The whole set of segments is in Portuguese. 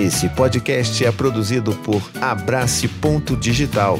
Esse podcast é produzido por Abrace Ponto Digital.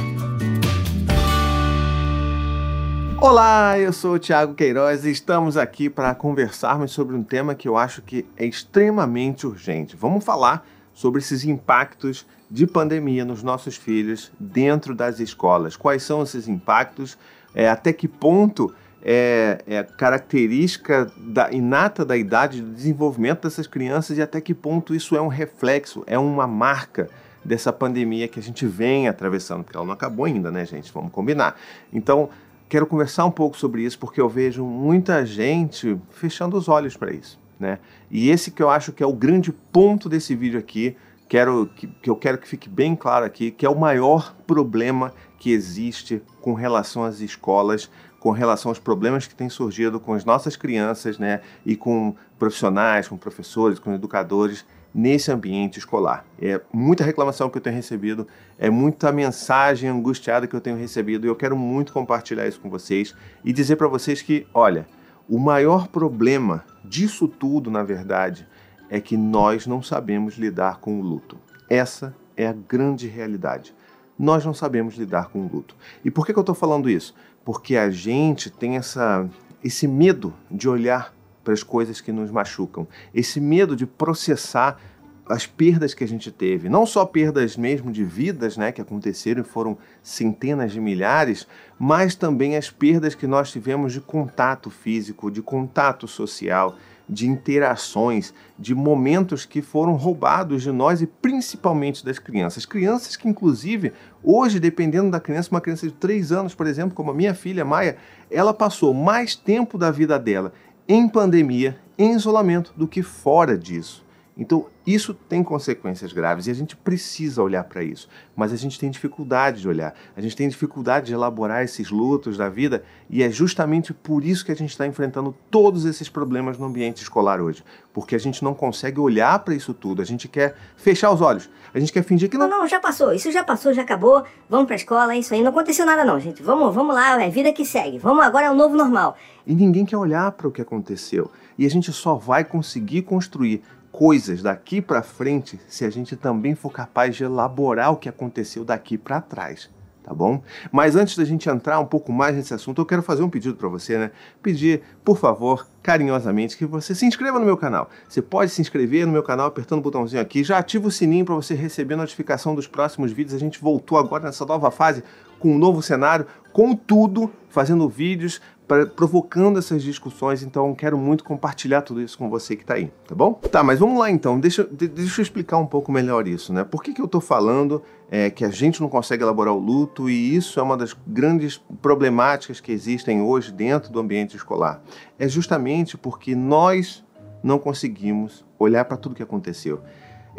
Olá, eu sou o Thiago Queiroz e estamos aqui para conversarmos sobre um tema que eu acho que é extremamente urgente. Vamos falar sobre esses impactos de pandemia nos nossos filhos dentro das escolas. Quais são esses impactos? É, até que ponto é, é característica da, inata da idade do desenvolvimento dessas crianças e até que ponto isso é um reflexo, é uma marca dessa pandemia que a gente vem atravessando, porque ela não acabou ainda, né, gente? Vamos combinar. Então, quero conversar um pouco sobre isso porque eu vejo muita gente fechando os olhos para isso, né? E esse que eu acho que é o grande ponto desse vídeo aqui, quero que, que eu quero que fique bem claro aqui, que é o maior problema que existe com relação às escolas com relação aos problemas que têm surgido com as nossas crianças, né, e com profissionais, com professores, com educadores nesse ambiente escolar. É muita reclamação que eu tenho recebido, é muita mensagem angustiada que eu tenho recebido e eu quero muito compartilhar isso com vocês e dizer para vocês que, olha, o maior problema disso tudo, na verdade, é que nós não sabemos lidar com o luto. Essa é a grande realidade. Nós não sabemos lidar com o luto. E por que, que eu estou falando isso? Porque a gente tem essa, esse medo de olhar para as coisas que nos machucam, esse medo de processar as perdas que a gente teve, não só perdas mesmo de vidas, né, que aconteceram e foram centenas de milhares, mas também as perdas que nós tivemos de contato físico, de contato social, de interações, de momentos que foram roubados de nós e principalmente das crianças. Crianças que, inclusive, hoje, dependendo da criança, uma criança de 3 anos, por exemplo, como a minha filha Maia, ela passou mais tempo da vida dela em pandemia, em isolamento, do que fora disso. Então, isso tem consequências graves e a gente precisa olhar para isso. Mas a gente tem dificuldade de olhar, a gente tem dificuldade de elaborar esses lutos da vida e é justamente por isso que a gente está enfrentando todos esses problemas no ambiente escolar hoje. Porque a gente não consegue olhar para isso tudo, a gente quer fechar os olhos, a gente quer fingir que não. Não, não, já passou, isso já passou, já acabou, vamos para a escola, é isso aí, não aconteceu nada não, gente. Vamos, vamos lá, é vida que segue, vamos agora é o novo normal. E ninguém quer olhar para o que aconteceu. E a gente só vai conseguir construir coisas daqui para frente se a gente também for capaz de elaborar o que aconteceu daqui para trás, tá bom? Mas antes da gente entrar um pouco mais nesse assunto, eu quero fazer um pedido para você, né? Pedir, por favor, carinhosamente que você se inscreva no meu canal. Você pode se inscrever no meu canal apertando o botãozinho aqui, já ativa o sininho para você receber notificação dos próximos vídeos. A gente voltou agora nessa nova fase com um novo cenário, com tudo, fazendo vídeos pra, provocando essas discussões, então quero muito compartilhar tudo isso com você que está aí, tá bom? Tá, mas vamos lá então, deixa, deixa eu explicar um pouco melhor isso, né? Por que, que eu estou falando é, que a gente não consegue elaborar o luto e isso é uma das grandes problemáticas que existem hoje dentro do ambiente escolar? É justamente porque nós não conseguimos olhar para tudo que aconteceu.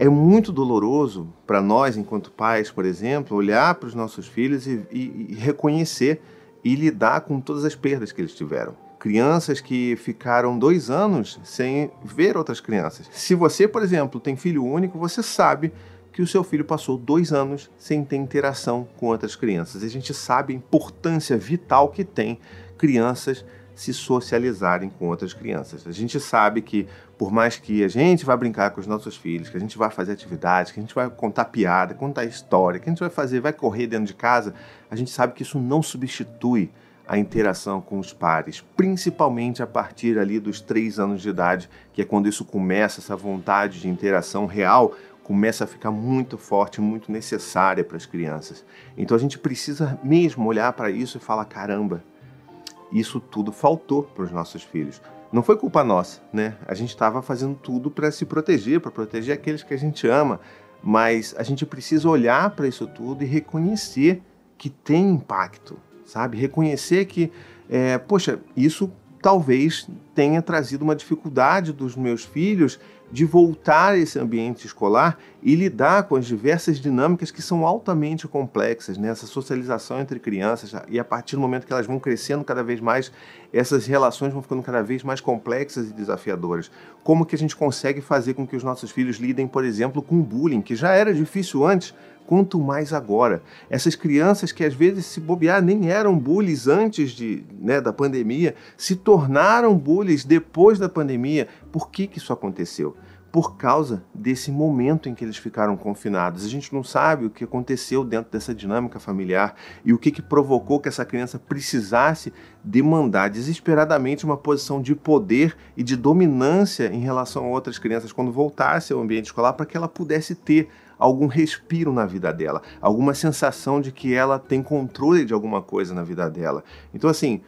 É muito doloroso para nós, enquanto pais, por exemplo, olhar para os nossos filhos e, e, e reconhecer e lidar com todas as perdas que eles tiveram. Crianças que ficaram dois anos sem ver outras crianças. Se você, por exemplo, tem filho único, você sabe que o seu filho passou dois anos sem ter interação com outras crianças. A gente sabe a importância vital que tem crianças se socializarem com outras crianças. A gente sabe que, por mais que a gente vá brincar com os nossos filhos, que a gente vai fazer atividades, que a gente vai contar piada, contar história, que a gente vai fazer, vai correr dentro de casa, a gente sabe que isso não substitui a interação com os pares, principalmente a partir ali dos três anos de idade, que é quando isso começa, essa vontade de interação real começa a ficar muito forte, muito necessária para as crianças. Então a gente precisa mesmo olhar para isso e falar: caramba, isso tudo faltou para os nossos filhos. Não foi culpa nossa, né? A gente estava fazendo tudo para se proteger, para proteger aqueles que a gente ama, mas a gente precisa olhar para isso tudo e reconhecer que tem impacto, sabe? Reconhecer que, é, poxa, isso talvez tenha trazido uma dificuldade dos meus filhos de voltar a esse ambiente escolar e lidar com as diversas dinâmicas que são altamente complexas, né? socialização entre crianças, e a partir do momento que elas vão crescendo cada vez mais, essas relações vão ficando cada vez mais complexas e desafiadoras. Como que a gente consegue fazer com que os nossos filhos lidem, por exemplo, com bullying, que já era difícil antes, quanto mais agora. Essas crianças que às vezes se bobear nem eram bullies antes de, né, da pandemia, se tornaram bullies depois da pandemia. Por que, que isso aconteceu? por causa desse momento em que eles ficaram confinados. A gente não sabe o que aconteceu dentro dessa dinâmica familiar e o que, que provocou que essa criança precisasse demandar desesperadamente uma posição de poder e de dominância em relação a outras crianças quando voltasse ao ambiente escolar para que ela pudesse ter algum respiro na vida dela, alguma sensação de que ela tem controle de alguma coisa na vida dela. Então, assim,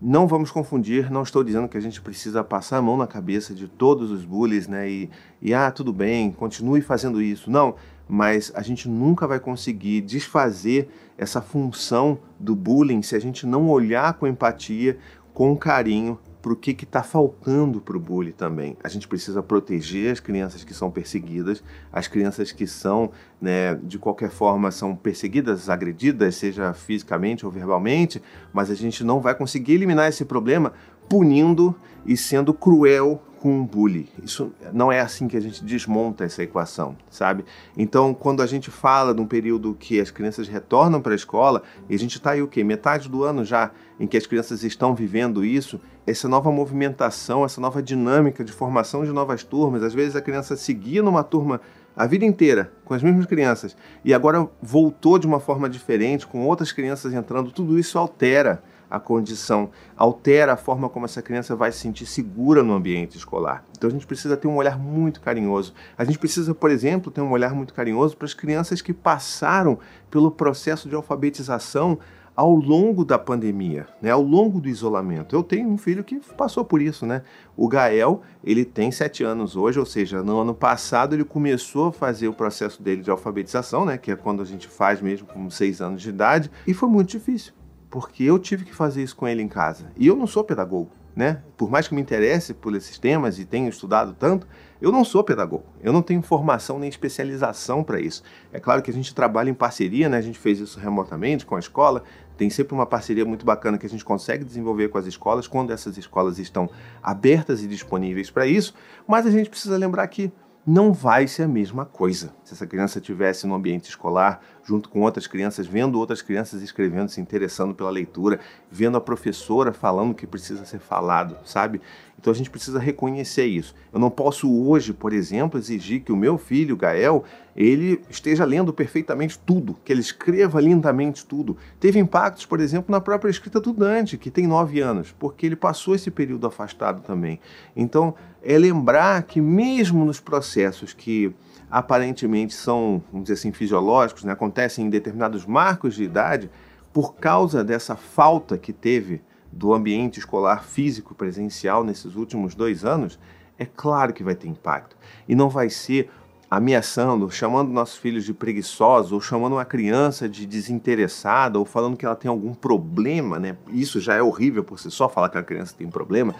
não vamos confundir, não estou dizendo que a gente precisa passar a mão na cabeça de todos os bullies, né? E, e ah, tudo bem, continue fazendo isso. Não, mas a gente nunca vai conseguir desfazer essa função do bullying se a gente não olhar com empatia, com carinho para o que está faltando para o bullying também. A gente precisa proteger as crianças que são perseguidas, as crianças que são, né, de qualquer forma, são perseguidas, agredidas, seja fisicamente ou verbalmente, mas a gente não vai conseguir eliminar esse problema punindo e sendo cruel com um bully. Isso não é assim que a gente desmonta essa equação, sabe? Então, quando a gente fala de um período que as crianças retornam para a escola, e a gente está aí o quê? Metade do ano já em que as crianças estão vivendo isso, essa nova movimentação, essa nova dinâmica de formação de novas turmas, às vezes a criança seguia numa turma a vida inteira com as mesmas crianças e agora voltou de uma forma diferente, com outras crianças entrando, tudo isso altera a condição, altera a forma como essa criança vai se sentir segura no ambiente escolar. Então a gente precisa ter um olhar muito carinhoso. A gente precisa, por exemplo, ter um olhar muito carinhoso para as crianças que passaram pelo processo de alfabetização ao longo da pandemia, né, ao longo do isolamento. Eu tenho um filho que passou por isso, né? O Gael, ele tem sete anos hoje, ou seja, no ano passado ele começou a fazer o processo dele de alfabetização, né, que é quando a gente faz mesmo com seis anos de idade, e foi muito difícil porque eu tive que fazer isso com ele em casa. E eu não sou pedagogo, né? Por mais que me interesse por esses temas e tenha estudado tanto, eu não sou pedagogo. Eu não tenho formação nem especialização para isso. É claro que a gente trabalha em parceria, né? A gente fez isso remotamente com a escola. Tem sempre uma parceria muito bacana que a gente consegue desenvolver com as escolas quando essas escolas estão abertas e disponíveis para isso. Mas a gente precisa lembrar que não vai ser a mesma coisa. Se essa criança estivesse no ambiente escolar, junto com outras crianças, vendo outras crianças escrevendo, se interessando pela leitura, vendo a professora falando o que precisa ser falado, sabe? Então a gente precisa reconhecer isso. Eu não posso hoje, por exemplo, exigir que o meu filho, Gael, ele esteja lendo perfeitamente tudo, que ele escreva lindamente tudo. Teve impactos, por exemplo, na própria escrita do Dante, que tem nove anos, porque ele passou esse período afastado também. Então, é lembrar que mesmo nos processos que aparentemente são, vamos dizer assim, fisiológicos, né, acontecem em determinados marcos de idade, por causa dessa falta que teve do ambiente escolar físico presencial nesses últimos dois anos, é claro que vai ter impacto. E não vai ser ameaçando, chamando nossos filhos de preguiçosos, ou chamando uma criança de desinteressada, ou falando que ela tem algum problema, né? Isso já é horrível por si só, falar que a criança tem problema,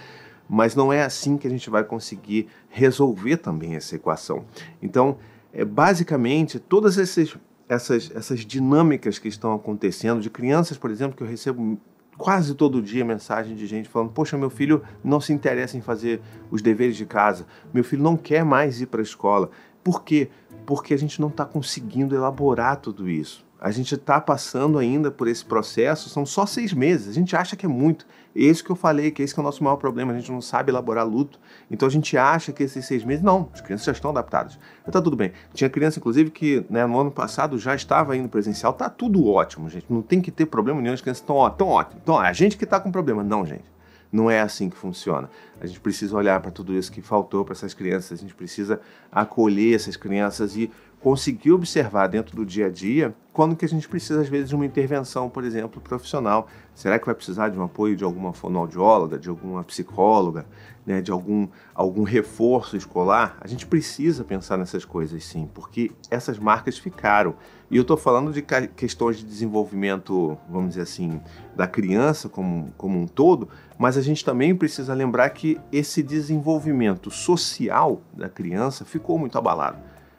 mas não é assim que a gente vai conseguir resolver também essa equação. Então, é, basicamente, todas essas, essas, essas dinâmicas que estão acontecendo, de crianças, por exemplo, que eu recebo quase todo dia mensagem de gente falando: Poxa, meu filho não se interessa em fazer os deveres de casa, meu filho não quer mais ir para a escola. Por quê? Porque a gente não está conseguindo elaborar tudo isso. A gente está passando ainda por esse processo, são só seis meses. A gente acha que é muito. Esse que eu falei, que esse que é o nosso maior problema. A gente não sabe elaborar luto. Então a gente acha que esses seis meses. Não, as crianças já estão adaptadas. Está tudo bem. Tinha criança, inclusive, que né, no ano passado já estava indo presencial. Tá tudo ótimo, gente. Não tem que ter problema nenhum. As crianças estão ótimas. Então, é a gente que está com problema. Não, gente. Não é assim que funciona. A gente precisa olhar para tudo isso que faltou para essas crianças. A gente precisa acolher essas crianças e conseguir observar dentro do dia a dia quando que a gente precisa, às vezes, de uma intervenção, por exemplo, profissional. Será que vai precisar de um apoio de alguma fonoaudióloga, de alguma psicóloga, né, de algum, algum reforço escolar? A gente precisa pensar nessas coisas, sim, porque essas marcas ficaram. E eu estou falando de questões de desenvolvimento, vamos dizer assim, da criança como, como um todo, mas a gente também precisa lembrar que esse desenvolvimento social da criança ficou muito abalado.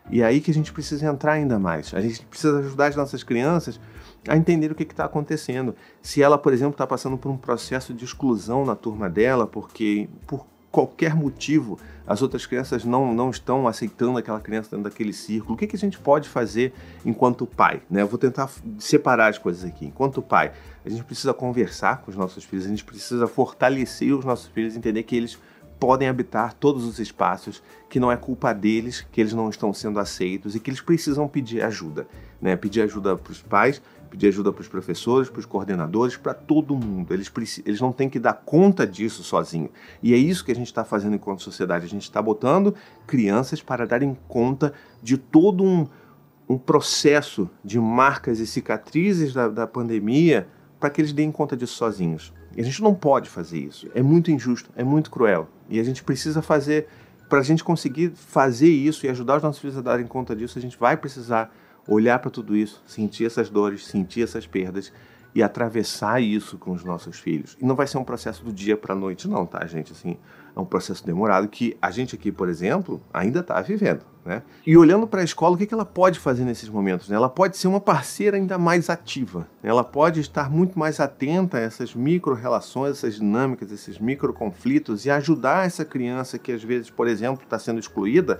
E é aí que a gente precisa entrar ainda mais. A gente precisa ajudar as nossas crianças a entender o que está acontecendo. Se ela, por exemplo, está passando por um processo de exclusão na turma dela, porque por qualquer motivo as outras crianças não, não estão aceitando aquela criança dentro daquele círculo, o que, que a gente pode fazer enquanto pai? Né? Eu vou tentar separar as coisas aqui. Enquanto pai, a gente precisa conversar com os nossos filhos, a gente precisa fortalecer os nossos filhos, entender que eles podem habitar todos os espaços, que não é culpa deles, que eles não estão sendo aceitos e que eles precisam pedir ajuda. Né? Pedir ajuda para os pais, pedir ajuda para os professores, para os coordenadores, para todo mundo. Eles, eles não têm que dar conta disso sozinho. E é isso que a gente está fazendo enquanto sociedade. A gente está botando crianças para darem conta de todo um, um processo de marcas e cicatrizes da, da pandemia para que eles deem conta disso sozinhos. E a gente não pode fazer isso. É muito injusto, é muito cruel. E a gente precisa fazer, para a gente conseguir fazer isso e ajudar os nossos filhos a darem conta disso, a gente vai precisar olhar para tudo isso, sentir essas dores, sentir essas perdas e atravessar isso com os nossos filhos. E não vai ser um processo do dia para a noite, não, tá, gente? Assim, é um processo demorado que a gente aqui, por exemplo, ainda está vivendo. Né? E olhando para a escola, o que ela pode fazer nesses momentos? Né? Ela pode ser uma parceira ainda mais ativa. Ela pode estar muito mais atenta a essas micro-relações, essas dinâmicas, esses micro-conflitos e ajudar essa criança que às vezes, por exemplo, está sendo excluída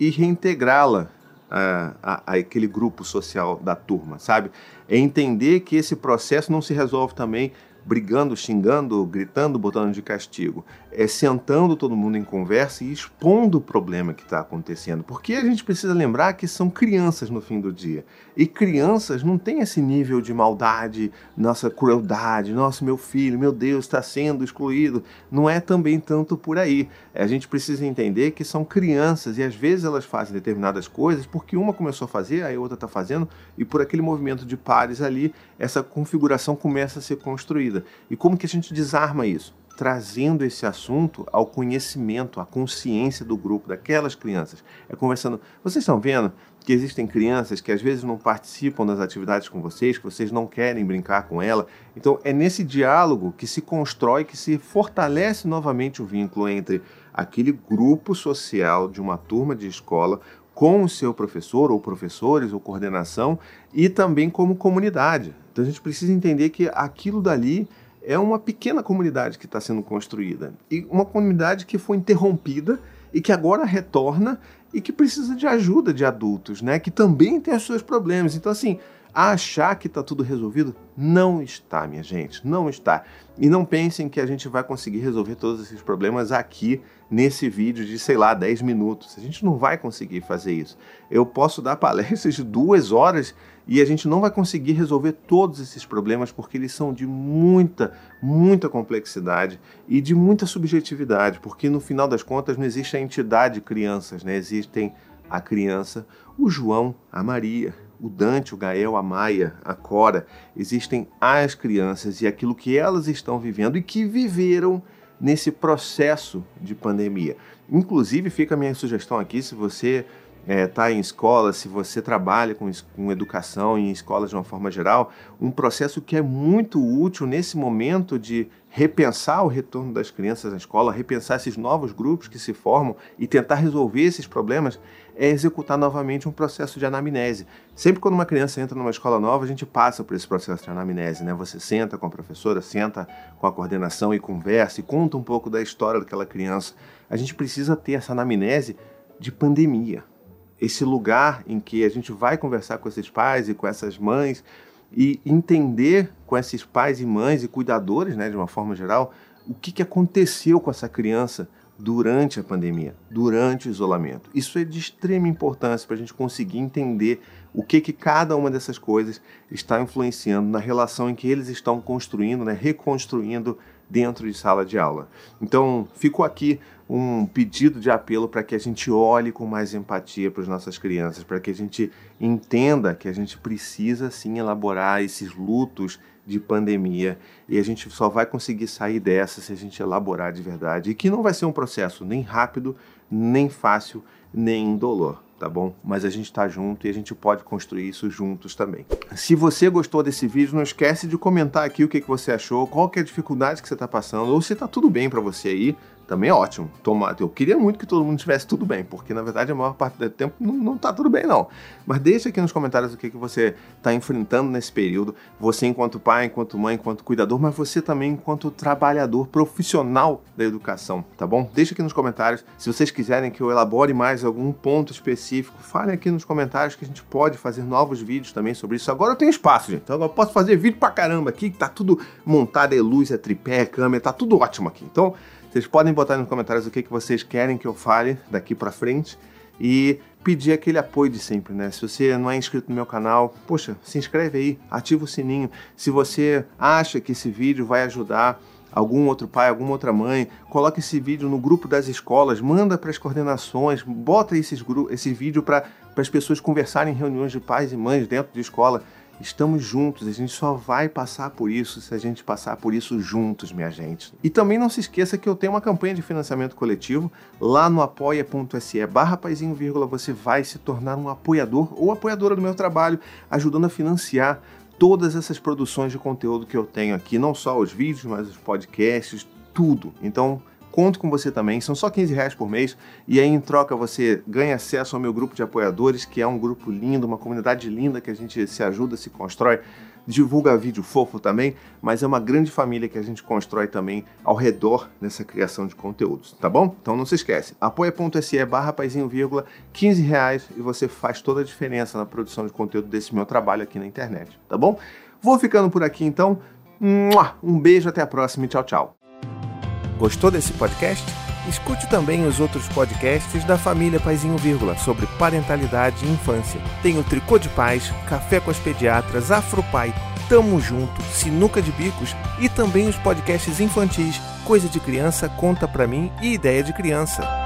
e reintegrá-la a, a, aquele grupo social da turma, sabe? É entender que esse processo não se resolve também brigando, xingando, gritando, botando de castigo. É sentando todo mundo em conversa e expondo o problema que está acontecendo. Porque a gente precisa lembrar que são crianças no fim do dia. E crianças não têm esse nível de maldade, nossa crueldade, nosso meu filho, meu Deus, está sendo excluído. Não é também tanto por aí. A gente precisa entender que são crianças e às vezes elas fazem determinadas coisas porque uma começou a fazer, a outra está fazendo, e por aquele movimento de pares ali, essa configuração começa a ser construída vida. E como que a gente desarma isso? Trazendo esse assunto ao conhecimento, à consciência do grupo, daquelas crianças. É conversando. Vocês estão vendo que existem crianças que às vezes não participam das atividades com vocês, que vocês não querem brincar com ela. Então é nesse diálogo que se constrói, que se fortalece novamente o vínculo entre aquele grupo social de uma turma de escola com o seu professor ou professores ou coordenação e também como comunidade. Então a gente precisa entender que aquilo dali é uma pequena comunidade que está sendo construída e uma comunidade que foi interrompida e que agora retorna e que precisa de ajuda de adultos, né? Que também tem os seus problemas. Então assim, achar que está tudo resolvido, não está, minha gente, não está. E não pensem que a gente vai conseguir resolver todos esses problemas aqui nesse vídeo de, sei lá, 10 minutos. A gente não vai conseguir fazer isso. Eu posso dar palestras de duas horas e a gente não vai conseguir resolver todos esses problemas porque eles são de muita, muita complexidade e de muita subjetividade, porque no final das contas não existe a entidade crianças, né? Existem a criança, o João, a Maria, o Dante, o Gael, a Maia, a Cora, existem as crianças e aquilo que elas estão vivendo e que viveram nesse processo de pandemia. Inclusive, fica a minha sugestão aqui, se você está eh, é, em escola, se você trabalha com, com educação em escolas de uma forma geral, um processo que é muito útil nesse momento de repensar o retorno das crianças à escola, repensar esses novos grupos que se formam e tentar resolver esses problemas, é executar novamente um processo de anamnese. Sempre quando uma criança entra numa escola nova, a gente passa por esse processo de anamnese, né? Você senta com a professora, senta com a coordenação e conversa e conta um pouco da história daquela criança. A gente precisa ter essa anamnese de pandemia. Esse lugar em que a gente vai conversar com esses pais e com essas mães e entender com esses pais e mães e cuidadores, né, de uma forma geral, o que, que aconteceu com essa criança durante a pandemia, durante o isolamento. Isso é de extrema importância para a gente conseguir entender o que, que cada uma dessas coisas está influenciando na relação em que eles estão construindo, né, reconstruindo dentro de sala de aula. Então, ficou aqui um pedido de apelo para que a gente olhe com mais empatia para as nossas crianças, para que a gente entenda que a gente precisa sim elaborar esses lutos de pandemia e a gente só vai conseguir sair dessa se a gente elaborar de verdade e que não vai ser um processo nem rápido, nem fácil, nem indolor tá bom? Mas a gente tá junto e a gente pode construir isso juntos também. Se você gostou desse vídeo, não esquece de comentar aqui o que, que você achou, qual que é a dificuldade que você tá passando, ou se tá tudo bem para você aí, também é ótimo. Toma, eu queria muito que todo mundo tivesse tudo bem, porque na verdade a maior parte do tempo não, não tá tudo bem, não. Mas deixa aqui nos comentários o que, que você está enfrentando nesse período. Você enquanto pai, enquanto mãe, enquanto cuidador, mas você também enquanto trabalhador profissional da educação, tá bom? Deixa aqui nos comentários. Se vocês quiserem que eu elabore mais algum ponto específico, falem aqui nos comentários que a gente pode fazer novos vídeos também sobre isso. Agora eu tenho espaço, gente. Então agora eu posso fazer vídeo pra caramba aqui, que tá tudo montado, é luz, é tripé, é câmera, tá tudo ótimo aqui. Então Vocês podem botar nos comentários o que, que vocês querem que eu fale daqui para frente e pedir aquele apoio de sempre, né? Se você não é inscrito no meu canal, poxa, se inscreve aí, ativa o sininho. Se você acha que esse vídeo vai ajudar algum outro pai, alguma outra mãe, coloque esse vídeo no grupo das escolas, manda para as coordenações, bota esses, esse vídeo para as pessoas conversarem em reuniões de pais e mães dentro de escola. Estamos juntos, a gente só vai passar por isso se a gente passar por isso juntos, minha gente. E também não se esqueça que eu tenho uma campanha de financiamento coletivo lá no apoia.se barra você vai se tornar um apoiador ou apoiadora do meu trabalho, ajudando a financiar todas essas produções de conteúdo que eu tenho aqui, não só os vídeos, mas os podcasts, tudo. Então, conto com você também, são só 15 reais por mês, e aí em troca você ganha acesso ao meu grupo de apoiadores, que é um grupo lindo, uma comunidade linda que a gente se ajuda, se constrói, divulga vídeo fofo também, mas é uma grande família que a gente constrói também ao redor dessa criação de conteúdos, tá bom? Então não se esquece, apoia.se barra paizinho, vírgula, 15 reais e você faz toda a diferença na produção de conteúdo desse meu trabalho aqui na internet, tá bom? Vou ficando por aqui então, um beijo, até a próxima e tchau, tchau. Gostou desse podcast? Escute também os outros podcasts da família Paizinho Vírgula sobre parentalidade e infância. Tem o Tricô de Paz, Café com as Pediatras, Afropai, Tamo Junto, Sinuca de Bicos e também os podcasts infantis Coisa de Criança, Conta Pra Mim e Ideia de Criança.